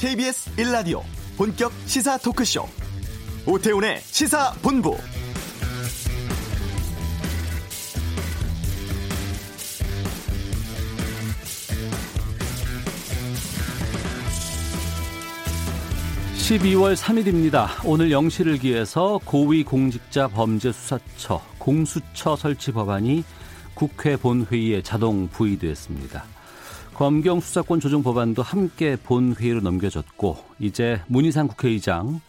KBS 1라디오 본격 시사 토크쇼. 오태훈의 시사본부. (12월 3일입니다) 오늘 영시를 기해서 고위공직자 범죄수사처 공수처 설치 법안이 국회 본회의에 자동 부의됐습니다. 검경 수사권 조정 법안도 함께 본회의로 넘겨졌고 이제 문희상 국회의장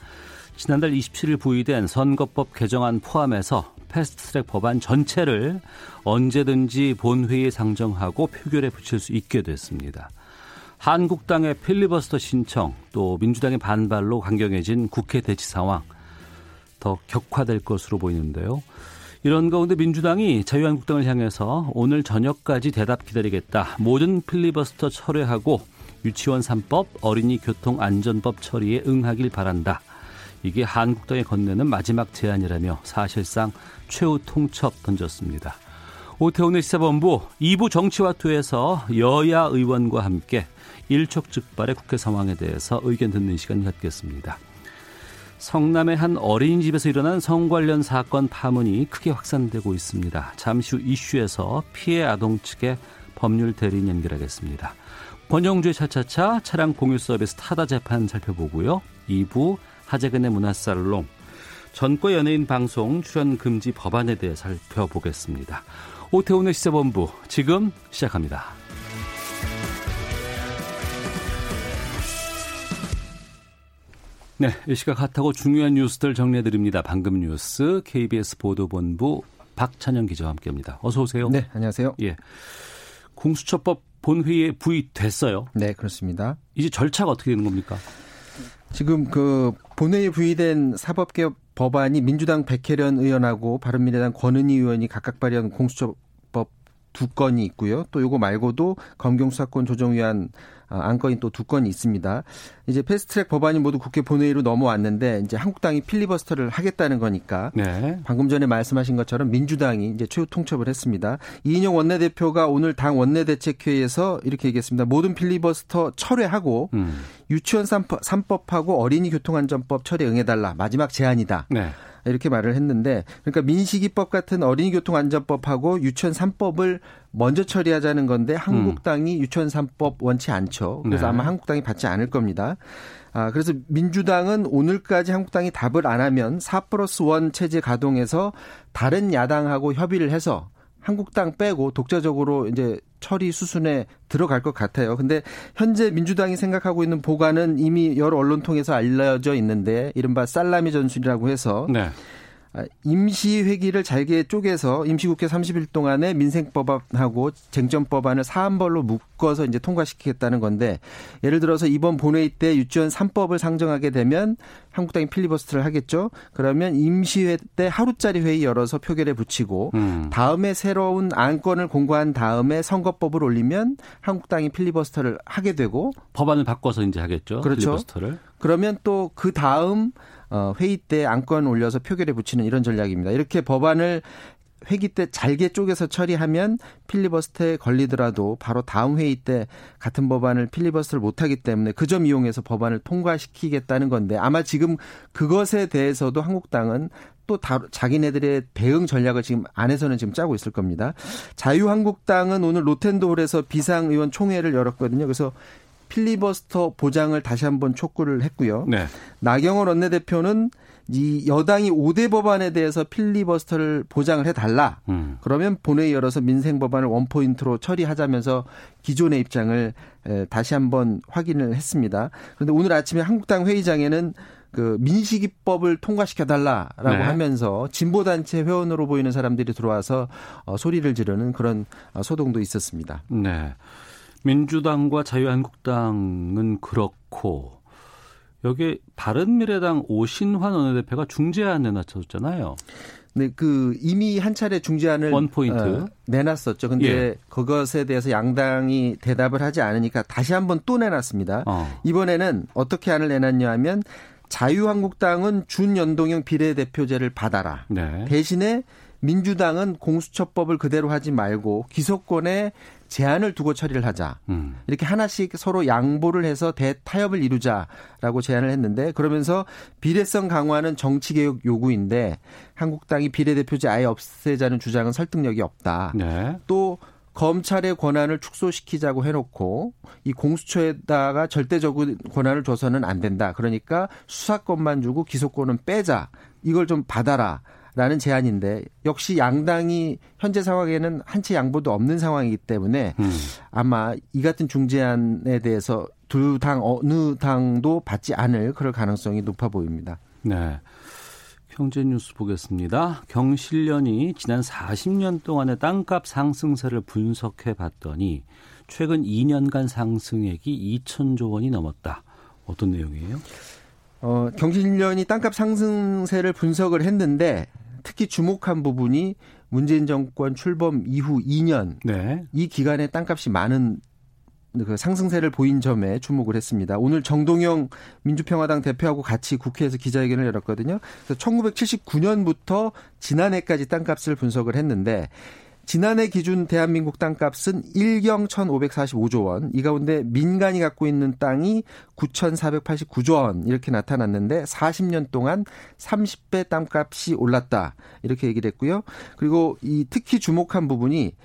지난달 27일 부의된 선거법 개정안 포함해서 패스트트랙 법안 전체를 언제든지 본회의에 상정하고 표결에 붙일 수 있게 됐습니다. 한국당의 필리버스터 신청 또 민주당의 반발로 강경해진 국회 대치 상황 더 격화될 것으로 보이는데요. 이런 가운데 민주당이 자유한국당을 향해서 오늘 저녁까지 대답 기다리겠다. 모든 필리버스터 철회하고 유치원 3법, 어린이 교통 안전법 처리에 응하길 바란다. 이게 한국당에 건네는 마지막 제안이라며 사실상 최후 통첩 던졌습니다. 오태훈의 시사본부 2부 정치와투에서 여야 의원과 함께 일촉즉발의 국회 상황에 대해서 의견 듣는 시간 갖겠습니다. 성남의 한 어린이집에서 일어난 성 관련 사건 파문이 크게 확산되고 있습니다. 잠시 후 이슈에서 피해 아동 측의 법률 대리인 연결하겠습니다. 권영주의 차차차 차량 공유 서비스 타다 재판 살펴보고요. 2부 하재근의 문화살롱 전과 연예인 방송 출연 금지 법안에 대해 살펴보겠습니다. 오태훈의 시세본부 지금 시작합니다. 네, 이 시각 핫하고 중요한 뉴스들 정리해드립니다. 방금 뉴스 KBS 보도본부 박찬영 기자와 함께합니다. 어서 오세요. 네, 안녕하세요. 예, 공수처법 본회의에 부의됐어요. 네, 그렇습니다. 이제 절차가 어떻게 되는 겁니까? 지금 그 본회의에 부의된 사법개혁 법안이 민주당 백혜련 의원하고 바른미래당 권은희 의원이 각각 발의한 공수처법 두 건이 있고요. 또 요거 말고도 검경 수사권 조정 위한 어, 안건이 또 두 건이 있습니다. 이제 패스트트랙 법안이 모두 국회 본회의로 넘어왔는데 이제 한국당이 필리버스터를 하겠다는 거니까 네. 방금 전에 말씀하신 것처럼 민주당이 이제 최후 통첩을 했습니다. 이인영 원내대표가 오늘 당 원내대책회의에서 이렇게 얘기했습니다. 모든 필리버스터 철회하고 음. 유치원 3법하고 어린이 교통안전법 처리에 응해달라. 마지막 제안이다. 네. 이렇게 말을 했는데 그러니까 민식이법 같은 어린이 교통 안전법하고 유치원 3법을 먼저 처리하자는 건데 한국당이 음. 유치원 3법 원치 않죠. 그래서 네. 아마 한국당이 받지 않을 겁니다. 아, 그래서 민주당은 오늘까지 한국당이 답을 안 하면 4 플러스 1 체제 가동해서 다른 야당하고 협의를 해서 한국당 빼고 독자적으로 이제 처리 수순에 들어갈 것 같아요. 근데 현재 민주당이 생각하고 있는 보관은 이미 여러 언론 통해서 알려져 있는데 이른바 살라미 전술이라고 해서 네. 아, 임시회기를 잘게 쪼개서 임시국회 30일 동안에 민생법안하고 쟁점법안을 사안별로 묶어서 이제 통과시키겠다는 건데 예를 들어서 이번 본회의 때 유치원 3법을 상정하게 되면 한국당이 필리버스터를 하겠죠. 그러면 임시회 때 하루짜리 회의 열어서 표결에 붙이고 음. 다음에 새로운 안건을 공고한 다음에 선거법을 올리면 한국당이 필리버스터를 하게 되고 법안을 바꿔서 이제 하겠죠. 그렇죠. 필리버스터를. 그러면 또 그 다음 어, 회의 때 안건 올려서 표결에 붙이는 이런 전략입니다. 이렇게 법안을 회기 때 잘게 쪼개서 처리하면 필리버스터에 걸리더라도 바로 다음 회의 때 같은 법안을 필리버스터를 못하기 때문에 그 점 이용해서 법안을 통과시키겠다는 건데 아마 지금 그것에 대해서도 한국당은 또 다, 자기네들의 대응 전략을 지금 안에서는 지금 짜고 있을 겁니다. 자유한국당은 오늘 로텐도홀에서 비상의원 총회를 열었거든요. 그래서 필리버스터 보장을 다시 한번 촉구를 했고요. 네. 나경원 원내대표는 이 여당이 5대 법안에 대해서 필리버스터를 보장을 해달라. 음. 그러면 본회의 열어서 민생 법안을 원포인트로 처리하자면서 기존의 입장을 다시 한번 확인을 했습니다. 그런데 오늘 아침에 한국당 회의장에는 그 민식이법을 통과시켜달라라고 네. 하면서 진보단체 회원으로 보이는 사람들이 들어와서 어, 소리를 지르는 그런 어, 소동도 있었습니다. 네. 민주당과 자유한국당은 그렇고 여기 바른미래당 오신환 원내대표가 중재안 내놨었잖아요. 네, 그 이미 한 차례 중재안을 원 포인트 어, 내놨었죠. 근데 예. 그것에 대해서 양당이 대답을 하지 않으니까 다시 한번 또 내놨습니다. 어. 이번에는 어떻게 안을 내놨냐 하면 자유한국당은 준연동형 비례대표제를 받아라. 네. 대신에 민주당은 공수처법을 그대로 하지 말고 기소권에 제한을 두고 처리를 하자. 음. 이렇게 하나씩 서로 양보를 해서 대타협을 이루자라고 제안을 했는데 그러면서 비례성 강화는 정치 개혁 요구인데 한국당이 비례대표제 아예 없애자는 주장은 설득력이 없다. 네. 또 검찰의 권한을 축소시키자고 해놓고 이 공수처에다가 절대적인 권한을 줘서는 안 된다. 그러니까 수사권만 주고 기소권은 빼자. 이걸 좀 받아라. 라는 제안인데 역시 양당이 현재 상황에는 한치 양보도 없는 상황이기 때문에 음. 아마 이 같은 중재안에 대해서 두 당 어느 당도 받지 않을 그럴 가능성이 높아 보입니다. 네. 경제 뉴스 보겠습니다. 경실련이 지난 40년 동안의 땅값 상승세를 분석해 봤더니 최근 2년간 상승액이 2천조 원이 넘었다. 어떤 내용이에요? 어, 경실련이 땅값 상승세를 분석을 했는데 특히 주목한 부분이 문재인 정권 출범 이후 2년 네. 이 기간에 땅값이 많은 그 상승세를 보인 점에 주목을 했습니다. 오늘 정동영 민주평화당 대표하고 같이 국회에서 기자회견을 열었거든요. 그래서 1979년부터 지난해까지 땅값을 분석을 했는데 지난해 기준 대한민국 땅값은 1경 1,545조 원. 이 가운데 민간이 갖고 있는 땅이 9,489조 원 이렇게 나타났는데 40년 동안 30배 땅값이 올랐다. 이렇게 얘기를 했고요. 그리고 이 특히 주목한 부분이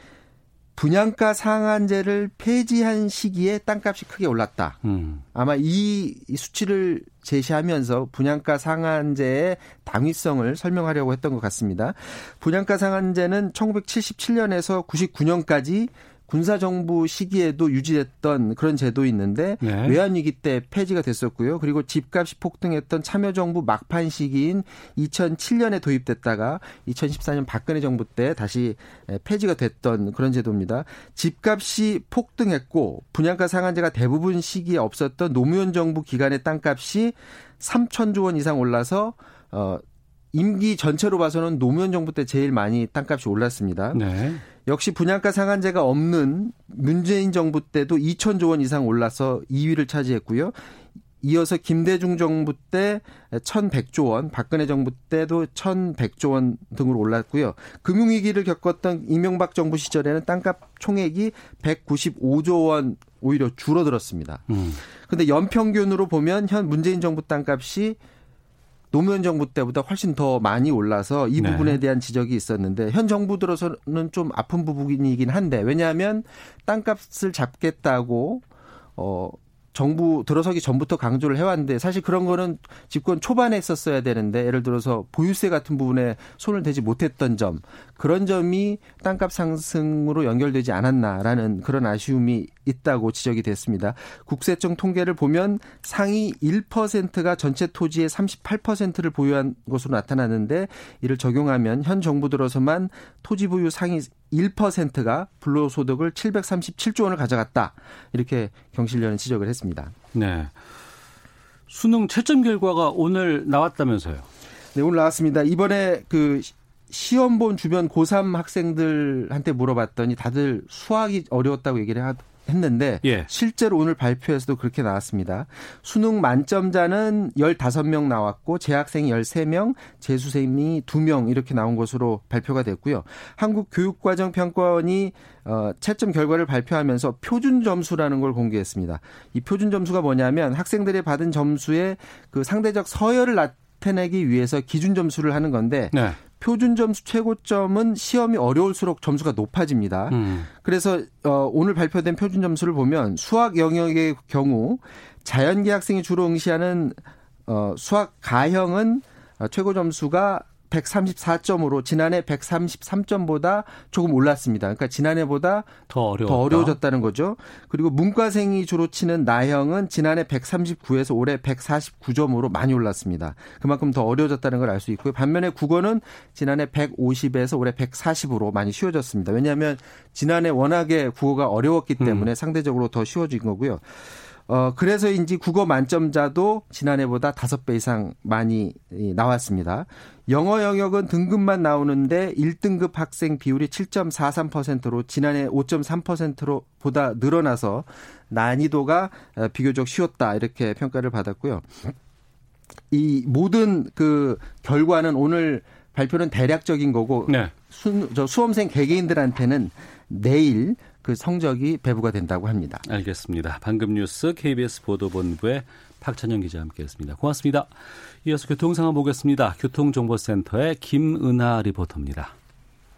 분양가 상한제를 폐지한 시기에 땅값이 크게 올랐다. 음. 아마 이 수치를 제시하면서 분양가 상한제의 당위성을 설명하려고 했던 것 같습니다. 분양가 상한제는 1977년에서 99년까지 군사정부 시기에도 유지됐던 그런 제도 있는데 네. 외환위기 때 폐지가 됐었고요. 그리고 집값이 폭등했던 참여정부 막판 시기인 2007년에 도입됐다가 2014년 박근혜 정부 때 다시 폐지가 됐던 그런 제도입니다. 집값이 폭등했고 분양가 상한제가 대부분 시기에 없었던 노무현 정부 기간의 땅값이 3천조 원 이상 올라서 어 임기 전체로 봐서는 노무현 정부 때 제일 많이 땅값이 올랐습니다. 네. 역시 분양가 상한제가 없는 문재인 정부 때도 2천조 원 이상 올라서 2위를 차지했고요. 이어서 김대중 정부 때 1,100조 원, 박근혜 정부 때도 1,100조 원 등으로 올랐고요. 금융위기를 겪었던 이명박 정부 시절에는 땅값 총액이 195조 원 오히려 줄어들었습니다. 음. 근데 연평균으로 보면 현 문재인 정부 땅값이 노무현 정부 때보다 훨씬 더 많이 올라서 이 네. 부분에 대한 지적이 있었는데 현 정부 들어서는 좀 아픈 부분이긴 한데 왜냐하면 땅값을 잡겠다고 어 정부 들어서기 전부터 강조를 해왔는데 사실 그런 거는 집권 초반에 했었어야 되는데 예를 들어서 보유세 같은 부분에 손을 대지 못했던 점 그런 점이 땅값 상승으로 연결되지 않았나라는 그런 아쉬움이 있다고 지적이 됐습니다. 국세청 통계를 보면 상위 1%가 전체 토지의 38%를 보유한 것으로 나타나는데 이를 적용하면 현 정부 들어서만 토지 보유 상위 1%가 불로소득을 737조 원을 가져갔다. 이렇게 경실련은 지적을 했습니다. 네. 수능 채점 결과가 오늘 나왔다면서요? 네, 오늘 나왔습니다. 이번에 그 시험 본 주변 고3 학생들한테 물어봤더니 다들 수학이 어려웠다고 얘기를 하, 했는데 예. 실제로 오늘 발표에서도 그렇게 나왔습니다. 수능 만점자는 15명 나왔고 재학생이 13명, 재수생이 2명 이렇게 나온 것으로 발표가 됐고요. 한국교육과정평가원이 어, 채점 결과를 발표하면서 표준 점수라는 걸 공개했습니다. 이 표준 점수가 뭐냐면 학생들이 받은 점수의 그 상대적 서열을 나타내기 위해서 기준 점수를 하는 건데 네. 표준 점수 최고점은 시험이 어려울수록 점수가 높아집니다. 음. 그래서 어, 오늘 발표된 표준 점수를 보면 수학 영역의 경우 자연계 학생이 주로 응시하는 어, 수학 가형은 어, 최고 점수가 134점으로 지난해 133점보다 조금 올랐습니다. 그러니까 지난해보다 더 어려워. 더 어려워졌다는 거죠. 그리고 문과생이 주로 치는 나형은 지난해 139에서 올해 149점으로 많이 올랐습니다. 그만큼 더 어려워졌다는 걸 알 수 있고요. 반면에 국어는 지난해 150에서 올해 140으로 많이 쉬워졌습니다. 왜냐하면 지난해 워낙에 국어가 어려웠기 때문에 상대적으로 더 쉬워진 거고요. 어, 그래서인지 국어 만점자도 지난해보다 5배 이상 많이 나왔습니다. 영어 영역은 등급만 나오는데 1등급 학생 비율이 7.43%로 지난해 5.3%로 보다 늘어나서 난이도가 어, 비교적 쉬웠다 이렇게 평가를 받았고요. 이 모든 그 결과는 오늘 발표는 대략적인 거고 네. 수, 저 수험생 개개인들한테는 내일 그 성적이 배부가 된다고 합니다. 알겠습니다. 방금 뉴스 KBS 보도본부의 박찬영 기자 함께했습니다. 고맙습니다. 이어서 교통 상황 보겠습니다. 교통정보센터의 김은하 리포터입니다.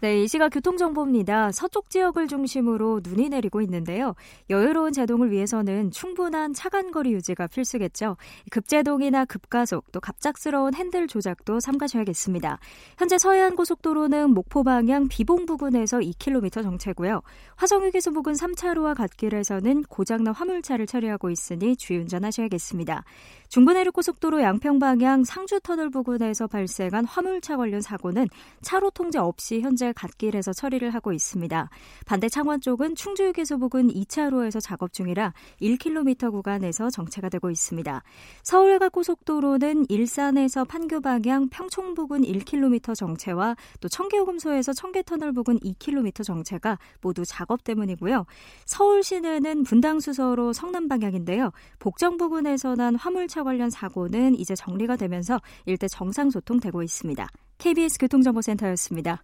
네, 이 시각 교통정보입니다. 서쪽 지역을 중심으로 눈이 내리고 있는데요. 여유로운 제동을 위해서는 충분한 차간거리 유지가 필수겠죠. 급제동이나 급가속, 또 갑작스러운 핸들 조작도 삼가셔야겠습니다. 현재 서해안 고속도로는 목포 방향 비봉 부근에서 2km 정체고요. 화성휴게소 부근 3차로와 갓길에서는 고장난 화물차를 처리하고 있으니 주의운전하셔야겠습니다. 중부내륙고속도로 양평 방향 상주터널 부근에서 발생한 화물차 관련 사고는 차로 통제 없이 현재 갓길에서 처리를 하고 있습니다. 반대 창원 쪽은 충주휴게소 부근 2차로에서 작업 중이라 1km 구간에서 정체가 되고 있습니다. 서울외곽 고속도로는 일산에서 판교 방향 평촌 부근 1km 정체와 또 청계요금소에서 청계터널 부근 2km 정체가 모두 작업 때문이고요. 서울 시내는 분당 수서로 성남 방향인데요. 복정 부근에서 난 화물차 관련 사고는 이제 정리가 되면서 일대 정상 소통되고 있습니다. KBS 교통정보센터였습니다.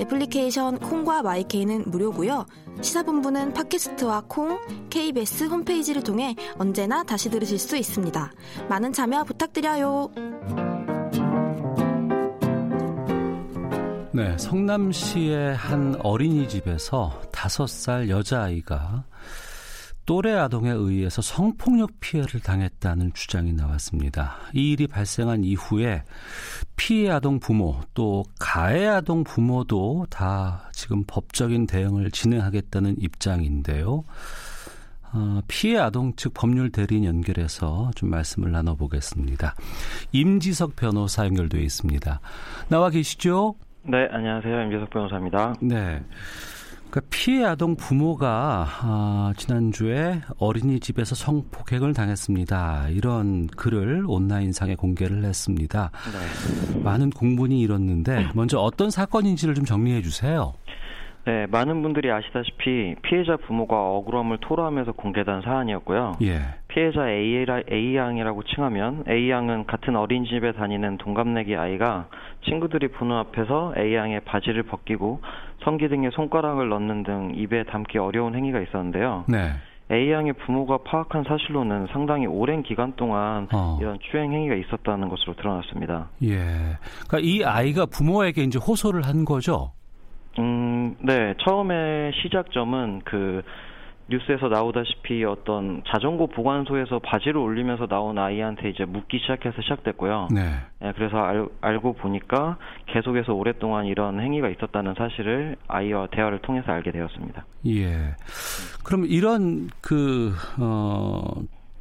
애플리케이션 콩과 마이케이는 무료고요. 시사본부는 팟캐스트와 콩, KBS 홈페이지를 통해 언제나 다시 들으실 수 있습니다. 많은 참여 부탁드려요. 네, 성남시의 한 어린이집에서 다섯 살 여자아이가 또래 아동에 의해서 성폭력 피해를 당했다는 주장이 나왔습니다. 이 일이 발생한 이후에 피해 아동 부모 또 가해 아동 부모도 다 지금 법적인 대응을 진행하겠다는 입장인데요. 어, 피해 아동 측 법률 대리인 연결해서 좀 말씀을 나눠보겠습니다. 임지석 변호사 연결돼 있습니다. 나와 계시죠? 네, 안녕하세요. 임지석 변호사입니다. 네. 그러니까 피해 아동 부모가 아, 지난주에 어린이집에서 성폭행을 당했습니다. 이런 글을 온라인상에 공개를 했습니다. 네. 많은 공분이 일었는데 먼저 어떤 사건인지를 좀 정리해 주세요. 네, 많은 분들이 아시다시피 피해자 부모가 억울함을 토로하면서 공개된 사안이었고요. 예. 피해자 A, A양이라고 칭하면 A양은 같은 어린이집에 다니는 동갑내기 아이가 친구들이 보는 앞에서 A양의 바지를 벗기고 성기 등에 손가락을 넣는 등 입에 담기 어려운 행위가 있었는데요. 네. A양의 부모가 파악한 사실로는 상당히 오랜 기간 동안 어. 이런 추행 행위가 있었다는 것으로 드러났습니다. 예. 그러니까 이 아이가 부모에게 이제 호소를 한 거죠? 음, 네. 처음에 시작점은 그 뉴스에서 나오다시피 어떤 자전거 보관소에서 바지를 올리면서 나온 아이한테 이제 묻기 시작해서 시작됐고요. 네. 네 그래서 알, 알고 보니까 계속해서 오랫동안 이런 행위가 있었다는 사실을 아이와 대화를 통해서 알게 되었습니다. 예. 그럼 이런 그, 어,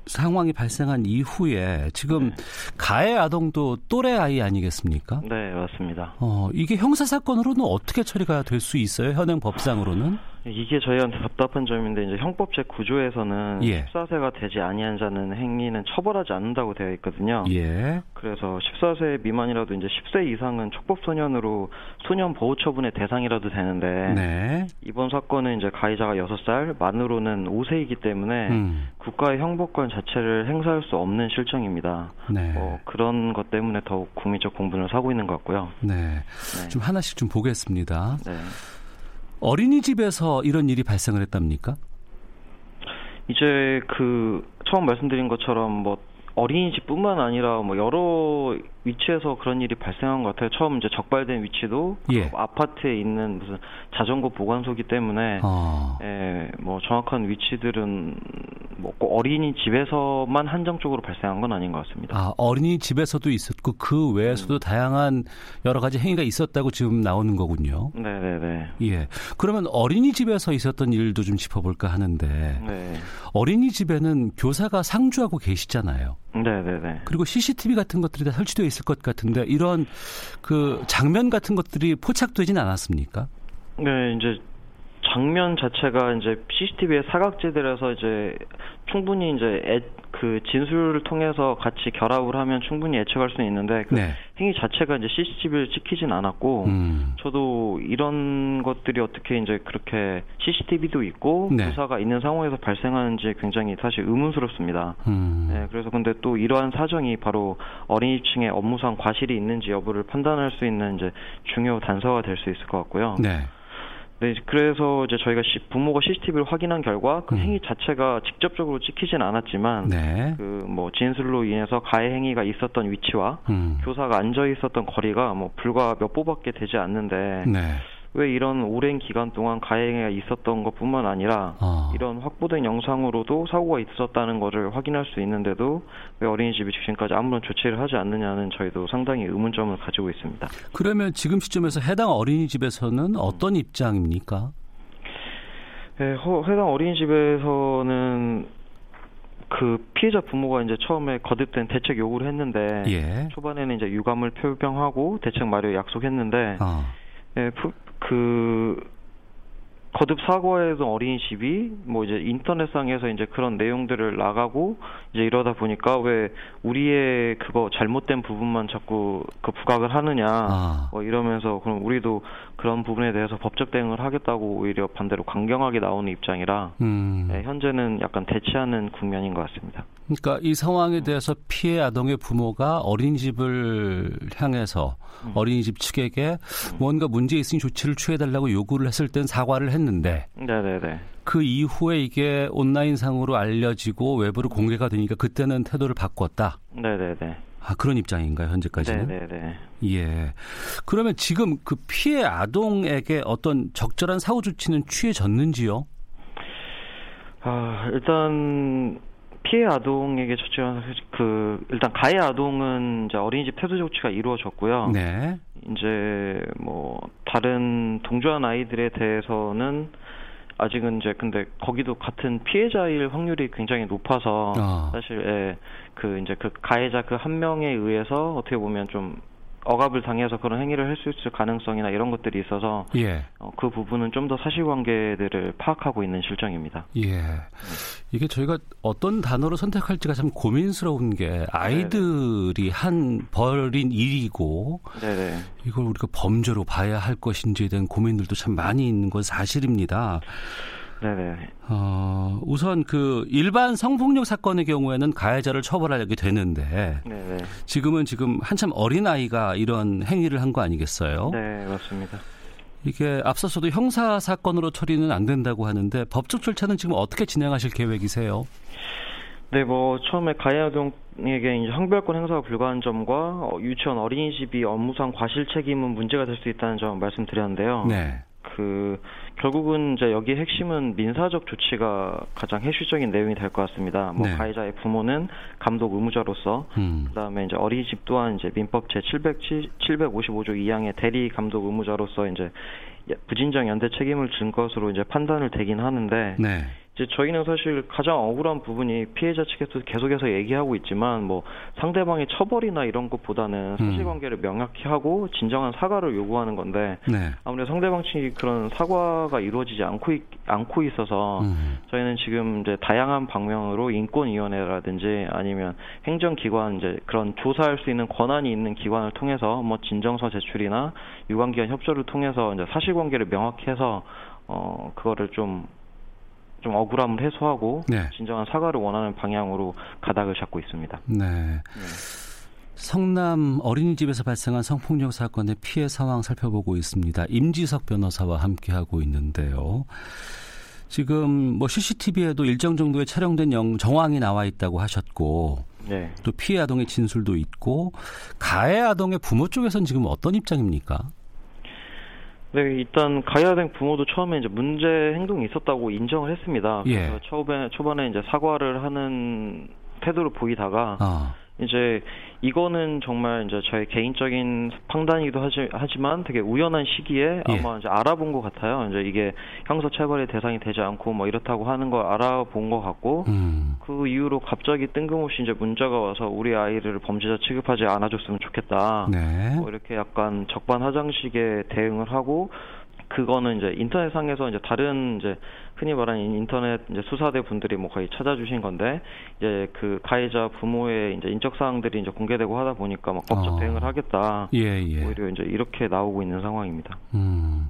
상황이 발생한 이후에 지금 네. 가해 아동도 또래 아이 아니겠습니까? 네, 맞습니다. 어, 이게 형사 사건으로는 어떻게 처리가 될 수 있어요? 현행 법상으로는? 이게 저희한테 답답한 점인데 이제 형법제 구조에서는 예. 14세가 되지 아니한 자는 행위는 처벌하지 않는다고 되어 있거든요. 예. 그래서 14세 미만이라도 이제 10세 이상은 촉법 소년으로 소년 보호 처분의 대상이라도 되는데 네. 이번 사건은 이제 가해자가 6살, 만으로는 5세이기 때문에 음. 국가의 형법권 자체를 행사할 수 없는 실정입니다. 네. 뭐 그런 것 때문에 더욱 국민적 공분을 사고 있는 것 같고요. 네. 네. 좀 하나씩 좀 보겠습니다. 네. 어린이집에서 이런 일이 발생을 했답니까? 이제 그 처음 말씀드린 것처럼 뭐 어린이집뿐만 아니라 뭐 여러 위치에서 그런 일이 발생한 것 같아요. 처음 이제 적발된 위치도 예. 그 아파트에 있는 무슨 자전거 보관소기 때문에 아. 예, 뭐 정확한 위치들은 뭐꼭 어린이집에서만 한정적으로 발생한 건 아닌 것 같습니다. 아, 어린이집에서도 있었고 그 외에서도 음. 다양한 여러 가지 행위가 있었다고 지금 나오는 거군요. 네, 네, 네. 예. 그러면 어린이집에서 있었던 일도 좀 짚어볼까 하는데 네. 어린이집에는 교사가 상주하고 계시잖아요. 네네네. 그리고 CCTV 같은 것들이 다 설치되어 있을 것 같은데 이런 그 장면 같은 것들이 포착되진 않았습니까? 네, 이제 장면 자체가 이제 CCTV의 사각지대라서 이제 충분히 이제 애, 그 진술을 통해서 같이 결합을 하면 충분히 예측할 수는 있는데 그 네. 행위 자체가 이제 CCTV를 찍히진 않았고 음. 저도 이런 것들이 어떻게 이제 그렇게 CCTV도 있고 네. 부사가 있는 상황에서 발생하는지 굉장히 사실 의문스럽습니다. 음. 네, 그래서 근데 또 이러한 사정이 바로 어린이층의 업무상 과실이 있는지 여부를 판단할 수 있는 이제 중요 단서가 될 수 있을 것 같고요. 네. 네, 그래서 이제 저희가 시, 부모가 CCTV를 확인한 결과 그 음. 행위 자체가 직접적으로 찍히진 않았지만 네. 그뭐 진술로 인해서 가해 행위가 있었던 위치와 음. 교사가 앉아 있었던 거리가 뭐 불과 몇 보밖에 되지 않는데 네. 왜 이런 오랜 기간 동안 가해가 있었던 것뿐만 아니라 어. 이런 확보된 영상으로도 사고가 있었다는 것을 확인할 수 있는데도 왜 어린이집이 지금까지 아무런 조치를 하지 않느냐는 저희도 상당히 의문점을 가지고 있습니다. 그러면 지금 시점에서 해당 어린이집에서는 어떤 입장입니까? 네, 해당 어린이집에서는 그 피해자 부모가 이제 처음에 거듭된 대책 요구를 했는데 예. 초반에는 이제 유감을 표명하고 대책 마련 약속했는데 어. 예, 그 거듭 사과해던 어린이집이 뭐 이제 인터넷상에서 이제 그런 내용들을 나가고 이제 이러다 보니까 왜 우리의 그거 잘못된 부분만 자꾸 그 부각을 하느냐 아. 뭐 이러면서 그럼 우리도 그런 부분에 대해서 법적 대응을 하겠다고 오히려 반대로 강경하게 나오는 입장이라 음. 네, 현재는 약간 대치하는 국면인 것 같습니다. 그러니까 이 상황에 대해서 피해 아동의 부모가 어린이집을 향해서 음. 어린이집 측에게 뭔가 문제 있으니 조치를 취해달라고 요구를 했을 땐 사과를 했 는데 네네네. 그 이후에 이게 온라인상으로 알려지고 외부로 공개가 되니까 그때는 태도를 바꿨다. 네네네. 아, 그런 입장인가요, 현재까지는? 네네네. 예. 그러면 지금 그 피해 아동에게 어떤 적절한 사후 조치는 취해졌는지요? 아, 일단 피해 아동에게 처치한 그 일단 가해 아동은 이제 어린이집 태도 조치가 이루어졌고요. 네. 이제 뭐 다른 동조한 아이들에 대해서는 아직은 이제 근데 거기도 같은 피해자일 확률이 굉장히 높아서 어. 사실 예, 그 이제 그 가해자 그 한 명에 의해서 어떻게 보면 좀 억압을 당해서 그런 행위를 할 수 있을 가능성이나 이런 것들이 있어서 예. 어, 그 부분은 좀 더 사실관계들을 파악하고 있는 실정입니다. 예. 네. 이게 저희가 어떤 단어로 선택할지가 참 고민스러운 게 아이들이 네네. 한 벌인 일이고 네네. 이걸 우리가 범죄로 봐야 할 것인지에 대한 고민들도 참 많이 있는 건 사실입니다. 네네. 어, 우선 그 일반 성폭력 사건의 경우에는 가해자를 처벌하게 되는데 네네. 지금은 지금 한참 어린 아이가 이런 행위를 한 거 아니겠어요? 네, 맞습니다. 이게 앞서서도 형사 사건으로 처리는 안 된다고 하는데 법적 절차는 지금 어떻게 진행하실 계획이세요? 네, 뭐 처음에 가해 아동에게 이제 형별권 행사가 불가한 점과 어, 유치원 어린이집이 업무상 과실 책임은 문제가 될 수 있다는 점 말씀드렸는데요. 네. 그 결국은 이제 여기 핵심은 민사적 조치가 가장 핵심적인 내용이 될 것 같습니다. 뭐 네. 가해자의 부모는 감독 의무자로서 음. 그다음에 이제 어린이집 또한 이제 민법 제 700, 755조 2항의 대리 감독 의무자로서 이제 부진정 연대 책임을 진 것으로 이제 판단을 되긴 하는데 네. 이제 저희는 사실 가장 억울한 부분이 피해자 측에서 계속해서 얘기하고 있지만 뭐 상대방의 처벌이나 이런 것보다는 음. 사실관계를 명확히 하고 진정한 사과를 요구하는 건데 네. 아무래도 상대방 측이 그런 사과가 이루어지지 않고 있, 않고 있어서 음. 저희는 지금 이제 다양한 방면으로 인권위원회라든지 아니면 행정기관 이제 그런 조사할 수 있는 권한이 있는 기관을 통해서 뭐 진정서 제출이나 유관기관 협조를 통해서 이제 사실관계를 명확히 해서 어 그거를 좀 좀 억울함을 해소하고 네. 진정한 사과를 원하는 방향으로 가닥을 잡고 있습니다. 네. 네. 성남 어린이집에서 발생한 성폭력 사건의 피해 상황 살펴보고 있습니다. 임지석 변호사와 함께하고 있는데요. 지금 뭐 CCTV에도 일정 정도의 촬영된 영, 정황이 나와 있다고 하셨고 네. 또 피해 아동의 진술도 있고 가해 아동의 부모 쪽에서는 지금 어떤 입장입니까? 네, 일단 가야된 부모도 처음에 이제 문제 행동이 있었다고 인정을 했습니다. 예. 그래서 초반에 초반에 이제 사과를 하는 태도를 보이다가 어. 이제 이거는 정말 이제 저의 개인적인 판단이기도 하지, 하지 만 되게 우연한 시기에 예. 아마 이제 알아본 것 같아요. 이제 이게 형사 처벌의 대상이 되지 않고 뭐 이렇다고 하는 걸 알아본 것 같고 음. 그 이후로 갑자기 뜬금없이 이제 문자가 와서 우리 아이를 범죄자 취급하지 않아줬으면 좋겠다. 네. 뭐 이렇게 약간 적반하장식의 대응을 하고 그거는 이제 인터넷상에서 이제 다른 이제 흔히 말하는 인터넷 이제 수사대 분들이 뭐 거의 찾아주신 건데 이제 그 가해자 부모의 이제 인적 사항들이 이제 공개되고 하다 보니까 막 법적 어. 대응을 하겠다. 예, 예. 오히려 이제 이렇게 나오고 있는 상황입니다. 음.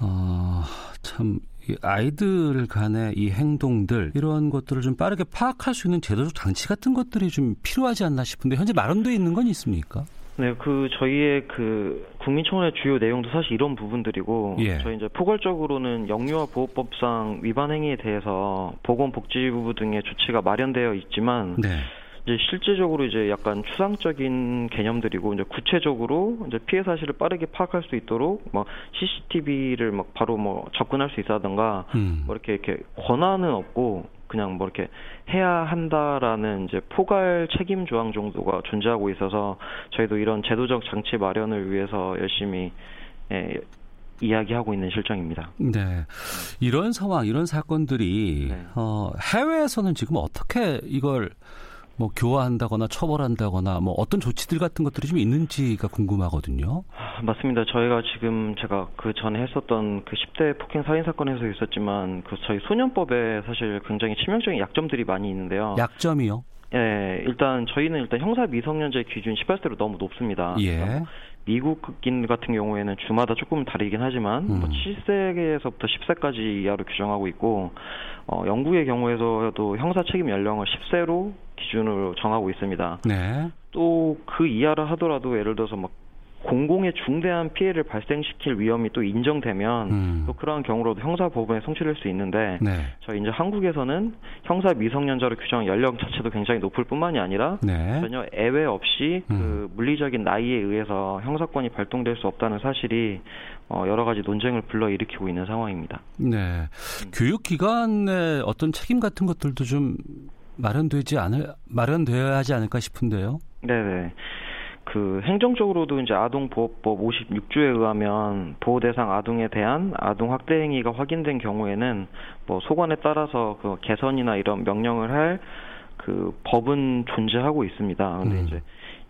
어, 참 아이들 간의 이 행동들 이런 것들을 좀 빠르게 파악할 수 있는 제도적 장치 같은 것들이 좀 필요하지 않나 싶은데 현재 마련돼 있는 건 있습니까? 네, 그 저희의 그 국민청원의 주요 내용도 사실 이런 부분들이고 예. 저희 이제 포괄적으로는 영유아 보호법상 위반 행위에 대해서 보건복지부 등의 조치가 마련되어 있지만 네. 이제 실제적으로 이제 약간 추상적인 개념들이고 이제 구체적으로 이제 피해 사실을 빠르게 파악할 수 있도록 막 CCTV를 막 바로 뭐 접근할 수 있다든가 음. 뭐 이렇게 이렇게 권한은 없고 그냥 뭐 이렇게 해야 한다라는 이제 포괄 책임 조항 정도가 존재하고 있어서 저희도 이런 제도적 장치 마련을 위해서 열심히 예, 이야기하고 있는 실정입니다. 네. 이런 상황, 이런 사건들이 네. 어, 해외에서는 지금 어떻게 이걸 뭐 교화한다거나 처벌한다거나 뭐 어떤 조치들 같은 것들이 좀 있는지가 궁금하거든요. 아, 맞습니다. 저희가 지금 제가 그 전에 했었던 그 10대 폭행 살인 사건에서 있었지만 그 저희 소년법에 사실 굉장히 치명적인 약점들이 많이 있는데요. 약점이요? 예, 일단 저희는 일단 형사 미성년자 기준 18세로 너무 높습니다. 예. 미국인 같은 경우에는 주마다 조금 다르긴 하지만 뭐 음. 뭐 7세에서부터 10세까지 이하로 규정하고 있고 어, 영국의 경우에서도 형사 책임 연령을 10세로 기준으로 정하고 있습니다. 네. 또 그 이하를 하더라도 예를 들어서 막 공공의 중대한 피해를 발생시킬 위험이 또 인정되면 음. 또 그러한 경우로도 형사 법원에 송치될 수 있는데 네. 저희 이제 한국에서는 형사 미성년자로 규정한 연령 자체도 굉장히 높을 뿐만이 아니라 네. 전혀 애외 없이 그 음. 그 물리적인 나이에 의해서 형사권이 발동될 수 없다는 사실이 어 여러 가지 논쟁을 불러일으키고 있는 상황입니다. 네. 음. 교육 기관의 어떤 책임 같은 것들도 좀 마련되지 않을 마련되어야 하지 않을까 싶은데요. 네네. 그 행정적으로도 이제 아동보호법 56조에 의하면 보호 대상 아동에 대한 아동 학대 행위가 확인된 경우에는 뭐 소관에 따라서 그 개선이나 이런 명령을 할 그 법은 존재하고 있습니다. 근데 음. 이제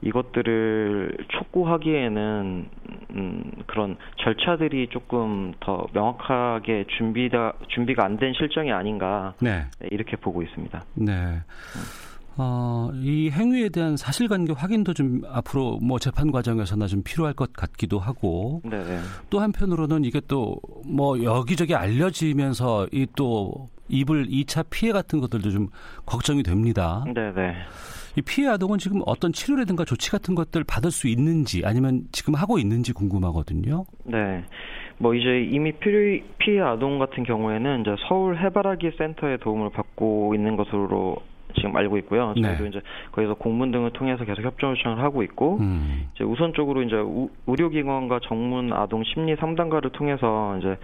이것들을 촉구하기에는 음, 그런 절차들이 조금 더 명확하게 준비가 준비가 안 된 실정이 아닌가 네. 이렇게 보고 있습니다. 네. 음. 어, 이 행위에 대한 사실관계 확인도 좀 앞으로 뭐 재판 과정에서나 좀 필요할 것 같기도 하고 네네. 네. 또 한편으로는 이게 또 뭐 여기저기 알려지면서 이 또 입을 2차 피해 같은 것들도 좀 걱정이 됩니다. 네네. 네. 이 피해 아동은 지금 어떤 치료라든가 조치 같은 것들 받을 수 있는지 아니면 지금 하고 있는지 궁금하거든요. 네. 뭐 이제 이미 피해, 피해 아동 같은 경우에는 이제 서울 해바라기 센터의 도움을 받고 있는 것으로 지금 알고 있고요. 네. 저희도 네. 이제 거기서 공문 등을 통해서 계속 협조 요청을 하고 있고 음. 이제 우선적으로 이제 우, 의료기관과 정문 아동 심리 상담가를 통해서 이제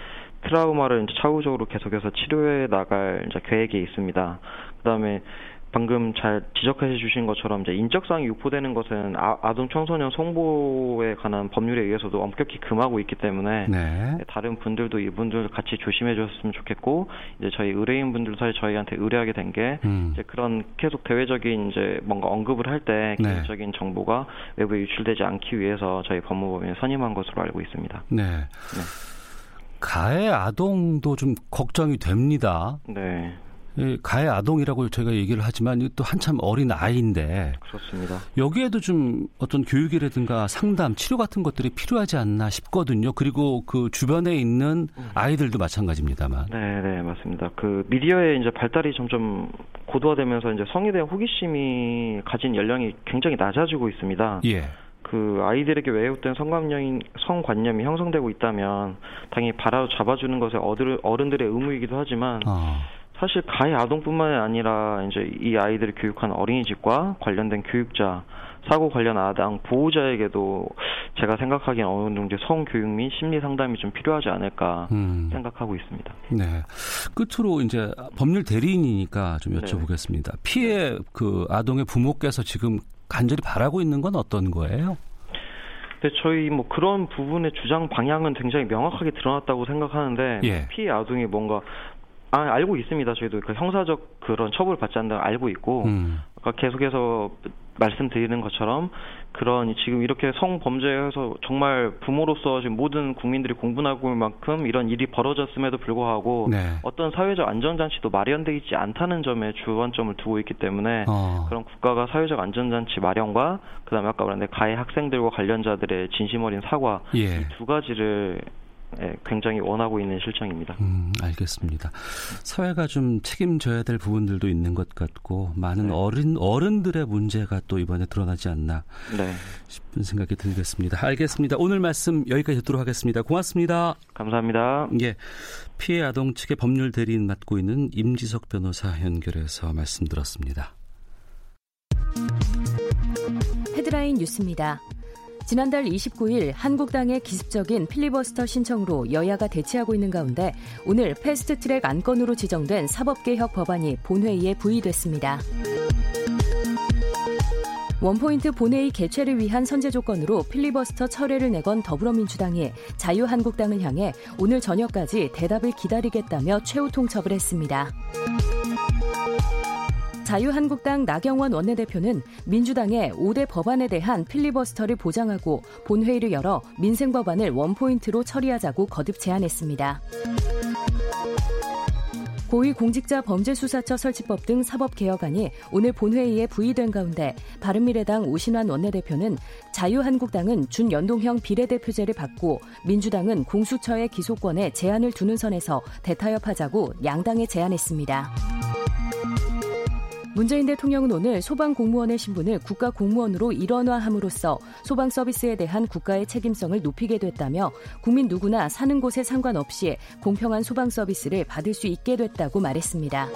트라우마를 이제 차후적으로 계속해서 치료해 나갈 이제 계획이 있습니다. 그다음에 방금 잘 지적해 주신 것처럼 이제 인적사항이 유포되는 것은 아, 동 청소년 성보에 관한 법률에 의해서도 엄격히 금하고 있기 때문에 네. 다른 분들도 이분들 같이 조심해 주셨으면 좋겠고 이제 저희 의뢰인 분들도 사실 저희한테 의뢰하게 된게 음. 이제 그런 계속 대외적인 이제 뭔가 언급을 할때 네. 개인적인 네. 정보가 외부에 유출되지 않기 위해서 저희 법무법인에 선임한 것으로 알고 있습니다. 네. 네. 가해 아동도 좀 걱정이 됩니다. 네. 가해 아동이라고 저희가 얘기를 하지만 또 한참 어린 아이인데 그렇습니다. 여기에도 좀 어떤 교육이라든가 상담, 치료 같은 것들이 필요하지 않나 싶거든요. 그리고 그 주변에 있는 아이들도 마찬가지입니다만. 네, 네, 맞습니다. 그 미디어의 이제 발달이 점점 고도화되면서 이제 성에 대한 호기심이 가진 연령이 굉장히 낮아지고 있습니다. 예. 그 아이들에게 왜곡된 성관념이 성관념이 형성되고 있다면 당연히 바로 잡아주는 것에 어른들의 의무이기도 하지만 어. 사실 가해 아동뿐만 아니라 이제 이 아이들을 교육한 어린이집과 관련된 교육자, 사고 관련 아당 보호자에게도 제가 생각하기엔 어느 정도 성 교육 및 심리 상담이 좀 필요하지 않을까 음. 생각하고 있습니다. 네. 끝으로 이제 법률 대리인이니까 좀 네. 여쭤보겠습니다. 네. 피해 그 아동의 부모께서 지금 간절히 바라고 있는 건 어떤 거예요? 네, 저희 뭐 그런 부분의 주장 방향은 굉장히 명확하게 드러났다고 생각하는데 예. 피해 아동이 뭔가 아, 알고 있습니다. 저희도 그 형사적 그런 처벌 받지 않는다 알고 있고, 음. 그러니까 계속해서 말씀드리는 것처럼 그런 지금 이렇게 성범죄에서 정말 부모로서 지금 모든 국민들이 공분하고 만큼 이런 일이 벌어졌음에도 불구하고 네. 어떤 사회적 안전장치도 마련되어 있지 않다는 점에 주안점을 두고 있기 때문에 어. 그런 국가가 사회적 안전장치 마련과 그다음에 아까 말한 가해 학생들과 관련자들의 진심 어린 사과 예. 이두 가지를 예, 굉장히 원하고 있는 실정입니다. 음, 알겠습니다. 사회가 좀 책임져야 될 부분들도 있는 것 같고 많은 네. 어른 어른들의 문제가 또 이번에 드러나지 않나 네. 싶은 생각이 들겠습니다. 알겠습니다. 오늘 말씀 여기까지 듣도록 하겠습니다. 고맙습니다. 감사합니다. 예. 피해 아동 측의 법률 대리인 맡고 있는 임지석 변호사 연결해서 말씀 들었습니다. 헤드라인 뉴스입니다. 지난달 29일 한국당의 기습적인 필리버스터 신청으로 여야가 대치하고 있는 가운데 오늘 패스트트랙 안건으로 지정된 사법개혁 법안이 본회의에 부의됐습니다. 원포인트 본회의 개최를 위한 선제 조건으로 필리버스터 철회를 내건 더불어민주당이 자유한국당을 향해 오늘 저녁까지 대답을 기다리겠다며 최후 통첩을 했습니다. 자유한국당 나경원 원내대표는 민주당의 5대 법안에 대한 필리버스터를 보장하고 본회의를 열어 민생 법안을 원포인트로 처리하자고 거듭 제안했습니다. 고위공직자 범죄수사처 설치법 등 사법개혁안이 오늘 본회의에 부의된 가운데 바른미래당 오신환 원내대표는 자유한국당은 준연동형 비례대표제를 받고 민주당은 공수처의 기소권에 제한을 두는 선에서 대타협하자고 양당에 제안했습니다. 문재인 대통령은 오늘 소방 공무원의 신분을 국가 공무원으로 일원화함으로써 소방 서비스에 대한 국가의 책임성을 높이게 됐다며 국민 누구나 사는 곳에 상관없이 공평한 소방 서비스를 받을 수 있게 됐다고 말했습니다.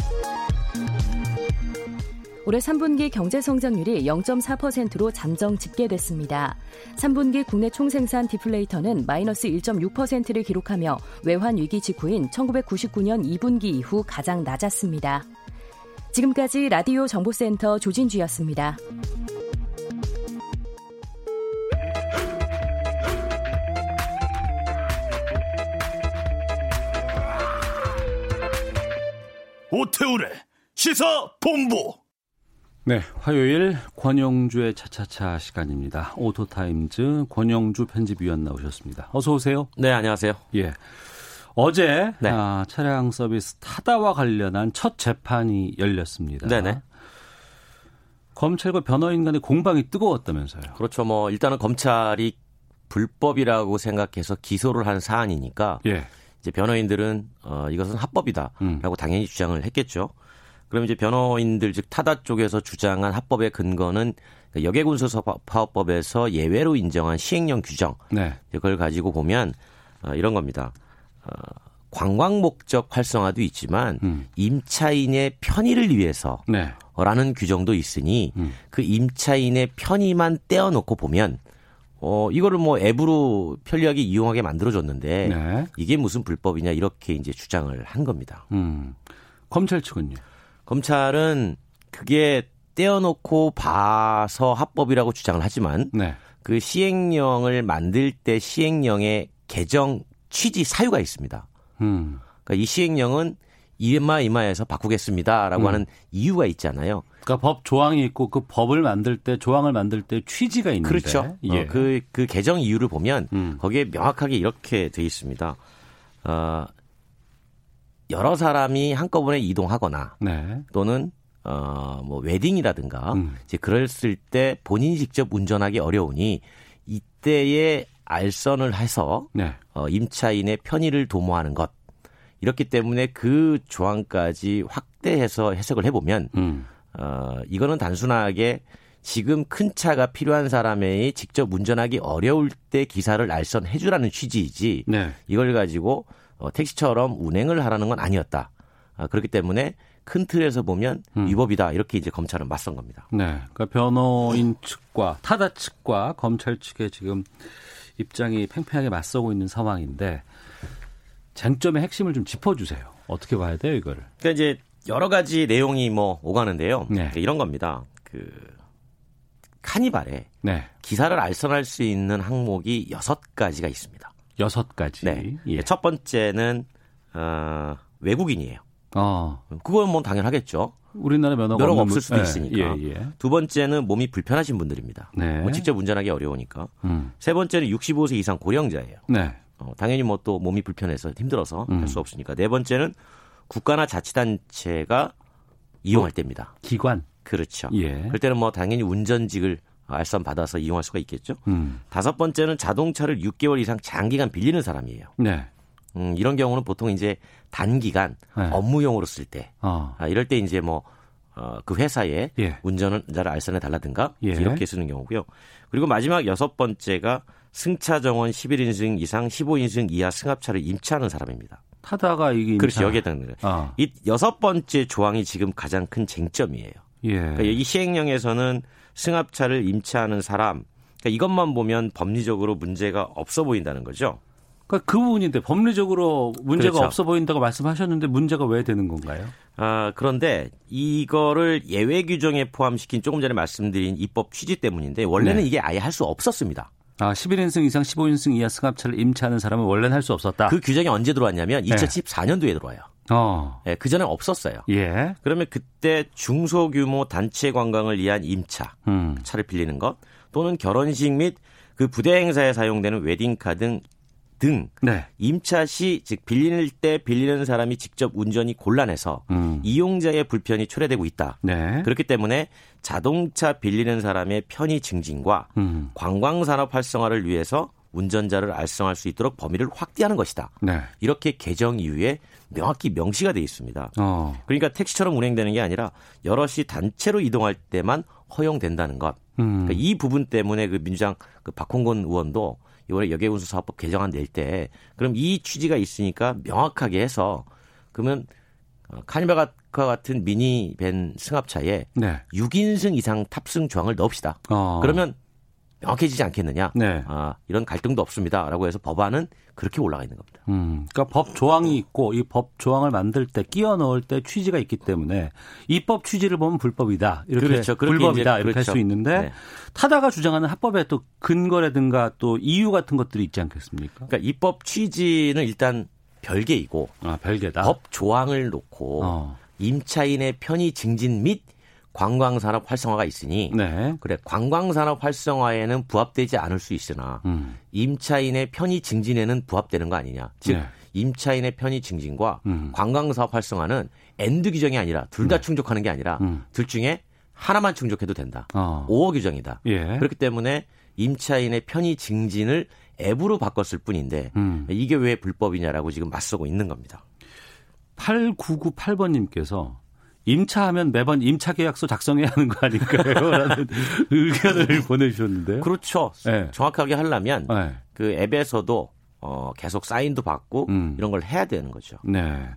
올해 3분기 경제 성장률이 0.4%로 잠정 집계됐습니다. 3분기 국내 총생산 디플레이터는 마이너스 1.6%를 기록하며 외환 위기 직후인 1999년 2분기 이후 가장 낮았습니다. 지금까지 라디오 정보센터 조진주였습니다. 오태훈의 시사 본부. 네, 화요일 권용주의 차차차 시간입니다. 오토타임즈 권용주 편집위원 나오셨습니다. 어서 오세요. 네, 안녕하세요. 예. 어제 네. 아, 차량 서비스 타다와 관련한 첫 재판이 열렸습니다. 네네. 검찰과 변호인 간의 공방이 뜨거웠다면서요. 그렇죠. 뭐 일단은 검찰이 불법이라고 생각해서 기소를 한 사안이니까 예. 이제 변호인들은 어 이것은 합법이다라고 음. 당연히 주장을 했겠죠. 그럼 이제 변호인들 즉 타다 쪽에서 주장한 합법의 근거는 그 여객운수사업법에서 예외로 인정한 시행령 규정 네. 그걸 가지고 보면 어, 이런 겁니다. 어, 관광 목적 활성화도 있지만 음. 임차인의 편의를 위해서라는 네. 규정도 있으니 음. 그 임차인의 편의만 떼어놓고 보면 어 이거를 뭐 앱으로 편리하게 이용하게 만들어줬는데 네. 이게 무슨 불법이냐 이렇게 이제 주장을 한 겁니다. 음. 검찰 측은요? 검찰은 그게 떼어놓고 봐서 합법이라고 주장을 하지만 네. 그 시행령을 만들 때 시행령의 개정 취지 사유가 있습니다. 음. 그러니까 이 시행령은 이마 이마에서 바꾸겠습니다라고 음. 하는 이유가 있잖아요. 그러니까 법 조항이 있고 그 법을 만들 때 조항을 만들 때 취지가 있는데 그렇죠. 예. 어, 그, 그 개정 이유를 보면 음. 거기에 명확하게 이렇게 돼 있습니다. 어, 여러 사람이 한꺼번에 이동하거나 네. 또는 어, 뭐 웨딩이라든가 음. 이제 그랬을 때 본인이 직접 운전하기 어려우니 이때에 알선을 해서 네. 어, 임차인의 편의를 도모하는 것 이렇기 때문에 그 조항까지 확대해서 해석을 해보면 음. 어, 이거는 단순하게 지금 큰 차가 필요한 사람의 직접 운전하기 어려울 때 기사를 알선해주라는 취지이지 네. 이걸 가지고 어, 택시처럼 운행을 하라는 건 아니었다. 아, 그렇기 때문에 큰 틀에서 보면 음. 위법이다 이렇게 이제 검찰은 맞선 겁니다. 네, 그러니까 변호인 측과 타다 측과 검찰 측의 지금 입장이 팽팽하게 맞서고 있는 상황인데 쟁점의 핵심을 좀 짚어주세요. 어떻게 봐야 돼요, 이거를? 그러니까 이제 여러 가지 내용이 뭐 오가는데요. 네. 그러니까 이런 겁니다. 그 카니발에 네. 기사를 알선할 수 있는 항목이 여섯 가지가 있습니다. 여섯 가지. 네. 예. 첫 번째는 어, 외국인이에요. 어. 그건 뭐 당연하겠죠. 우리나라 면허가, 면허가 없을 수도 네. 있으니까. 예, 예. 두 번째는 몸이 불편하신 분들입니다. 네. 뭐 직접 운전하기 어려우니까. 음. 세 번째는 65세 이상 고령자예요. 네. 어, 당연히 뭐 또 몸이 불편해서 힘들어서 음. 할수 없으니까. 네 번째는 국가나 자치단체가 이용할 어, 때입니다. 기관. 그렇죠. 예. 그럴 때는 뭐 당연히 운전직을 알선 받아서 이용할 수가 있겠죠. 음. 다섯 번째는 자동차를 6개월 이상 장기간 빌리는 사람이에요. 네. 음, 이런 경우는 보통 이제 단기간 네. 업무용으로 쓸 때, 어. 아, 이럴 때 이제 뭐, 어, 그 회사에 예. 운전자를 알선해 달라든가 예. 이렇게 쓰는 경우고요. 그리고 마지막 여섯 번째가 승차 정원 11인승 이상 15인승 이하 승합차를 임차하는 사람입니다. 타다가 이게 그렇죠 여기에 해당되는 거예요. 어. 이 여섯 번째 조항이 지금 가장 큰 쟁점이에요. 예. 그러니까 이 시행령에서는 승합차를 임차하는 사람, 그러니까 이것만 보면 법리적으로 문제가 없어 보인다는 거죠. 그러니까 그 부분인데 법리적으로 문제가 그렇죠. 없어 보인다고 말씀하셨는데 문제가 왜 되는 건가요? 아, 그런데 이거를 예외 규정에 포함시킨 조금 전에 말씀드린 입법 취지 때문인데 원래는 네. 이게 아예 할 수 없었습니다. 아, 11인승 이상 15인승 이하 승합차를 임차하는 사람은 원래는 할 수 없었다. 그 규정이 언제 들어왔냐면 2014년도에 들어와요. 어. 예, 그 전에 없었어요. 예. 그러면 그때 중소규모 단체 관광을 위한 임차, 음. 차를 빌리는 것 또는 결혼식 및 그 부대 행사에 사용되는 웨딩카 등 등 네. 임차 시 즉 빌릴 때 빌리는 사람이 직접 운전이 곤란해서 음. 이용자의 불편이 초래되고 있다. 네. 그렇기 때문에 자동차 빌리는 사람의 편의 증진과 음. 관광 산업 활성화를 위해서 운전자를 알성할 수 있도록 범위를 확대하는 것이다. 네. 이렇게 개정 이후에 명확히 명시가 돼 있습니다. 어. 그러니까 택시처럼 운행되는 게 아니라 여럿이 단체로 이동할 때만 허용된다는 것. 음. 그러니까 이 부분 때문에 그 민주당 그 박홍건 의원도 이번에 여객운수 사업법 개정안 낼 때 그럼 이 취지가 있으니까 명확하게 해서 그러면 어, 카니발과 같은 미니밴 승합차에 네. 6인승 이상 탑승 조항을 넣읍시다. 어. 그러면 명확해지지 않겠느냐. 네. 아, 이런 갈등도 없습니다라고 해서 법안은 그렇게 올라가 있는 겁니다. 음, 그러니까 법 조항이 있고 이 법 조항을 만들 때 끼워 넣을 때 취지가 있기 때문에 입법 취지를 보면 불법이다 이렇게 그렇죠. 불법이다 이렇게 그렇죠. 할수 있는데 네. 타다가 주장하는 합법에 또 근거라든가 또 이유 같은 것들이 있지 않겠습니까? 그러니까 입법 취지는 일단 별개이고 아, 별개다. 법 조항을 놓고 어. 임차인의 편의 증진 및 관광산업 활성화가 있으니 네. 그래 관광산업 활성화에는 부합되지 않을 수 있으나 음. 임차인의 편의 증진에는 부합되는 거 아니냐. 즉 네. 임차인의 편의 증진과 음. 관광사업 활성화는 and 규정이 아니라 둘다 네. 충족하는 게 아니라 음. 둘 중에 하나만 충족해도 된다. 어. 5호 규정이다. 예. 그렇기 때문에 임차인의 편의 증진을 앱으로 바꿨을 뿐인데 음. 이게 왜 불법이냐라고 지금 맞서고 있는 겁니다. 8998번님께서 임차하면 매번 임차 계약서 작성해야 하는 거 아닐까요? 라는 의견을 보내주셨는데요. 그렇죠. 네. 정확하게 하려면 네. 그 앱에서도 어, 계속 사인도 받고 음. 이런 걸 해야 되는 거죠. 네.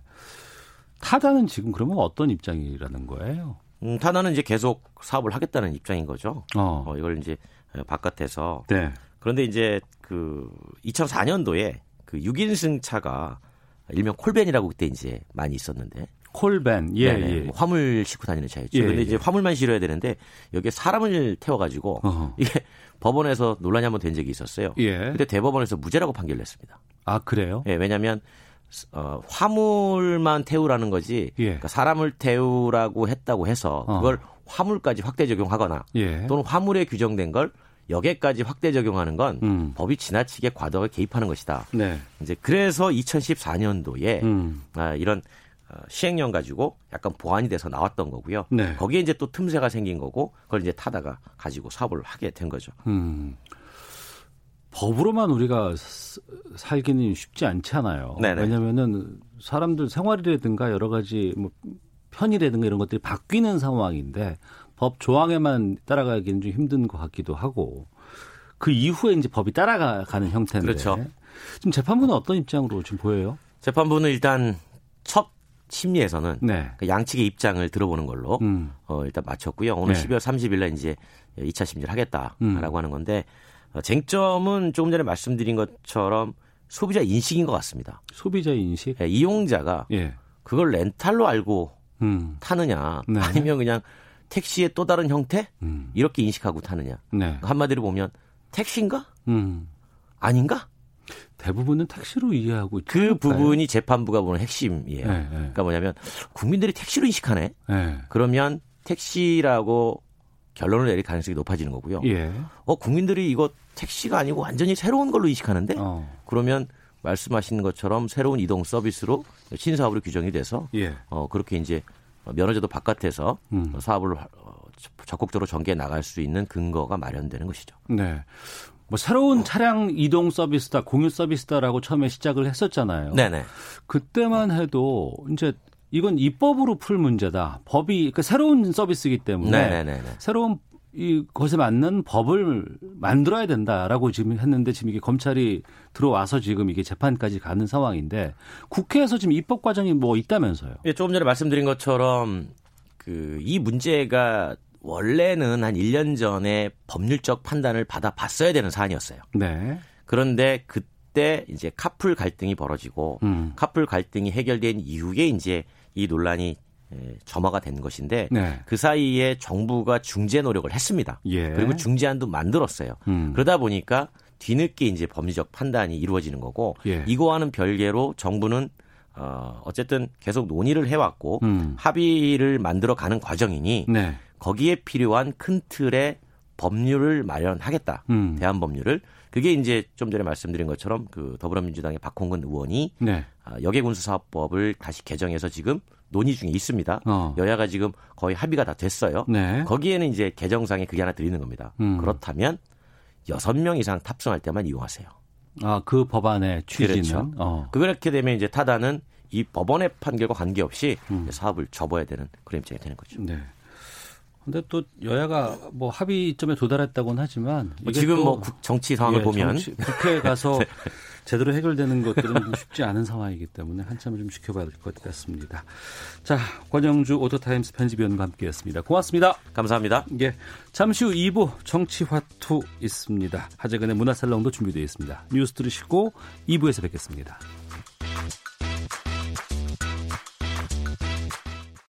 타다는 지금 그러면 어떤 입장이라는 거예요? 음, 타다는 이제 계속 사업을 하겠다는 입장인 거죠. 어. 어 이걸 이제 바깥에서. 네. 그런데 이제 그 2004년도에 그 6인승 차가 일명 콜벤이라고 그때 이제 많이 있었는데 콜밴, 예, 네네. 예. 뭐 화물 싣고 다니는 차였죠. 예, 그런데 이제 예. 화물만 실어야 되는데 여기에 사람을 태워가지고 어허. 이게 법원에서 논란이 한번 된 적이 있었어요. 예. 근데 대법원에서 무죄라고 판결을 했습니다. 아 그래요? 예, 왜냐하면 어, 화물만 태우라는 거지. 예. 그러니까 사람을 태우라고 했다고 해서 어. 그걸 어. 화물까지 확대 적용하거나 예. 또는 화물에 규정된 걸 여기까지 확대 적용하는 건 음. 법이 지나치게 과도하게 개입하는 것이다. 네. 이제 그래서 2014년도에 음. 아, 이런 어, 시행령 가지고 약간 보완이 돼서 나왔던 거고요. 네. 거기에 이제 또 틈새가 생긴 거고 그걸 이제 타다가 가지고 사업을 하게 된 거죠. 음. 법으로만 우리가 살기는 쉽지 않잖아요. 네네. 왜냐면은 사람들 생활이라든가 여러 가지 뭐 편의라든가 이런 것들이 바뀌는 상황인데 법 조항에만 따라가기는 좀 힘든 것 같기도 하고 그 이후에 이제 법이 따라가는 형태인데. 그렇죠. 지금 재판부는 어떤 입장으로 지금 보여요? 재판부는 일단 첫 심리에서는 네. 그 양측의 입장을 들어보는 걸로 음. 어, 일단 마쳤고요. 오늘 네. 12월 30일 날 이제 2차 심리를 하겠다라고 음. 하는 건데 어, 쟁점은 조금 전에 말씀드린 것처럼 소비자 인식인 것 같습니다. 소비자 인식? 네, 이용자가 예. 그걸 렌탈로 알고 음. 타느냐 네. 아니면 그냥 택시의 또 다른 형태 음. 이렇게 인식하고 타느냐 네. 한마디로 보면 택시인가 음. 아닌가 대부분은 택시로 이해하고 있죠. 그 부분이 재판부가 보는 핵심이에요. 네, 네. 그러니까 뭐냐면 국민들이 택시로 인식하네. 네. 그러면 택시라고 결론을 내릴 가능성이 높아지는 거고요. 예. 어 국민들이 이거 택시가 아니고 완전히 새로운 걸로 인식하는데 어. 그러면 말씀하신 것처럼 새로운 이동 서비스로 신사업으로 규정이 돼서 예. 어 그렇게 이제 면허제도 바깥에서 음. 사업을 어, 적극적으로 전개해 나갈 수 있는 근거가 마련되는 것이죠. 네. 뭐 새로운 차량 이동 서비스다, 공유 서비스다라고 처음에 시작을 했었잖아요. 네네. 그때만 해도 이제 이건 입법으로 풀 문제다. 법이 그 새로운 서비스이기 때문에 네네네. 새로운 이 것에 맞는 법을 만들어야 된다라고 지금 했는데 지금 이게 검찰이 들어와서 지금 이게 재판까지 가는 상황인데 국회에서 지금 입법 과정이 뭐 있다면서요? 예, 조금 전에 말씀드린 것처럼 그 이 문제가 원래는 한 1년 전에 법률적 판단을 받아 봤어야 되는 사안이었어요. 네. 그런데 그때 이제 카풀 갈등이 벌어지고 음. 카풀 갈등이 해결된 이후에 이제 이 논란이 점화가 된 것인데 네. 그 사이에 정부가 중재 노력을 했습니다. 예. 그리고 중재안도 만들었어요. 음. 그러다 보니까 뒤늦게 이제 법리적 판단이 이루어지는 거고 예. 이거와는 별개로 정부는 어 어쨌든 계속 논의를 해왔고 음. 합의를 만들어 가는 과정이니 네. 거기에 필요한 큰 틀의 법률을 마련하겠다. 음. 대한 법률을 그게 이제 좀 전에 말씀드린 것처럼 그 더불어민주당의 박홍근 의원이 네. 아, 여객운수사업법을 다시 개정해서 지금 논의 중에 있습니다. 어. 여야가 지금 거의 합의가 다 됐어요. 네. 거기에는 이제 개정상에 그게 하나 들리는 겁니다. 음. 그렇다면 여섯 명 이상 탑승할 때만 이용하세요. 아, 그 법안의 취지는 그렇죠. 어. 그렇게 되면 이제 타다는 이 법원의 판결과 관계없이 음. 사업을 접어야 되는 그런 입장이 되는 거죠. 네. 근데 또 여야가 뭐 합의점에 도달했다고는 하지만 뭐 지금 뭐 정치 상황을 예, 보면 정치, 국회에 가서 네. 제대로 해결되는 것들은 쉽지 않은 상황이기 때문에 한참을 좀 지켜봐야 될 것 같습니다. 자, 권용주 오토타임스 편집위원과 함께했습니다. 고맙습니다. 감사합니다. 예, 잠시 후 2부 정치화투 있습니다. 하재근의 문화살롱도 준비되어 있습니다. 뉴스 들으시고 2부에서 뵙겠습니다.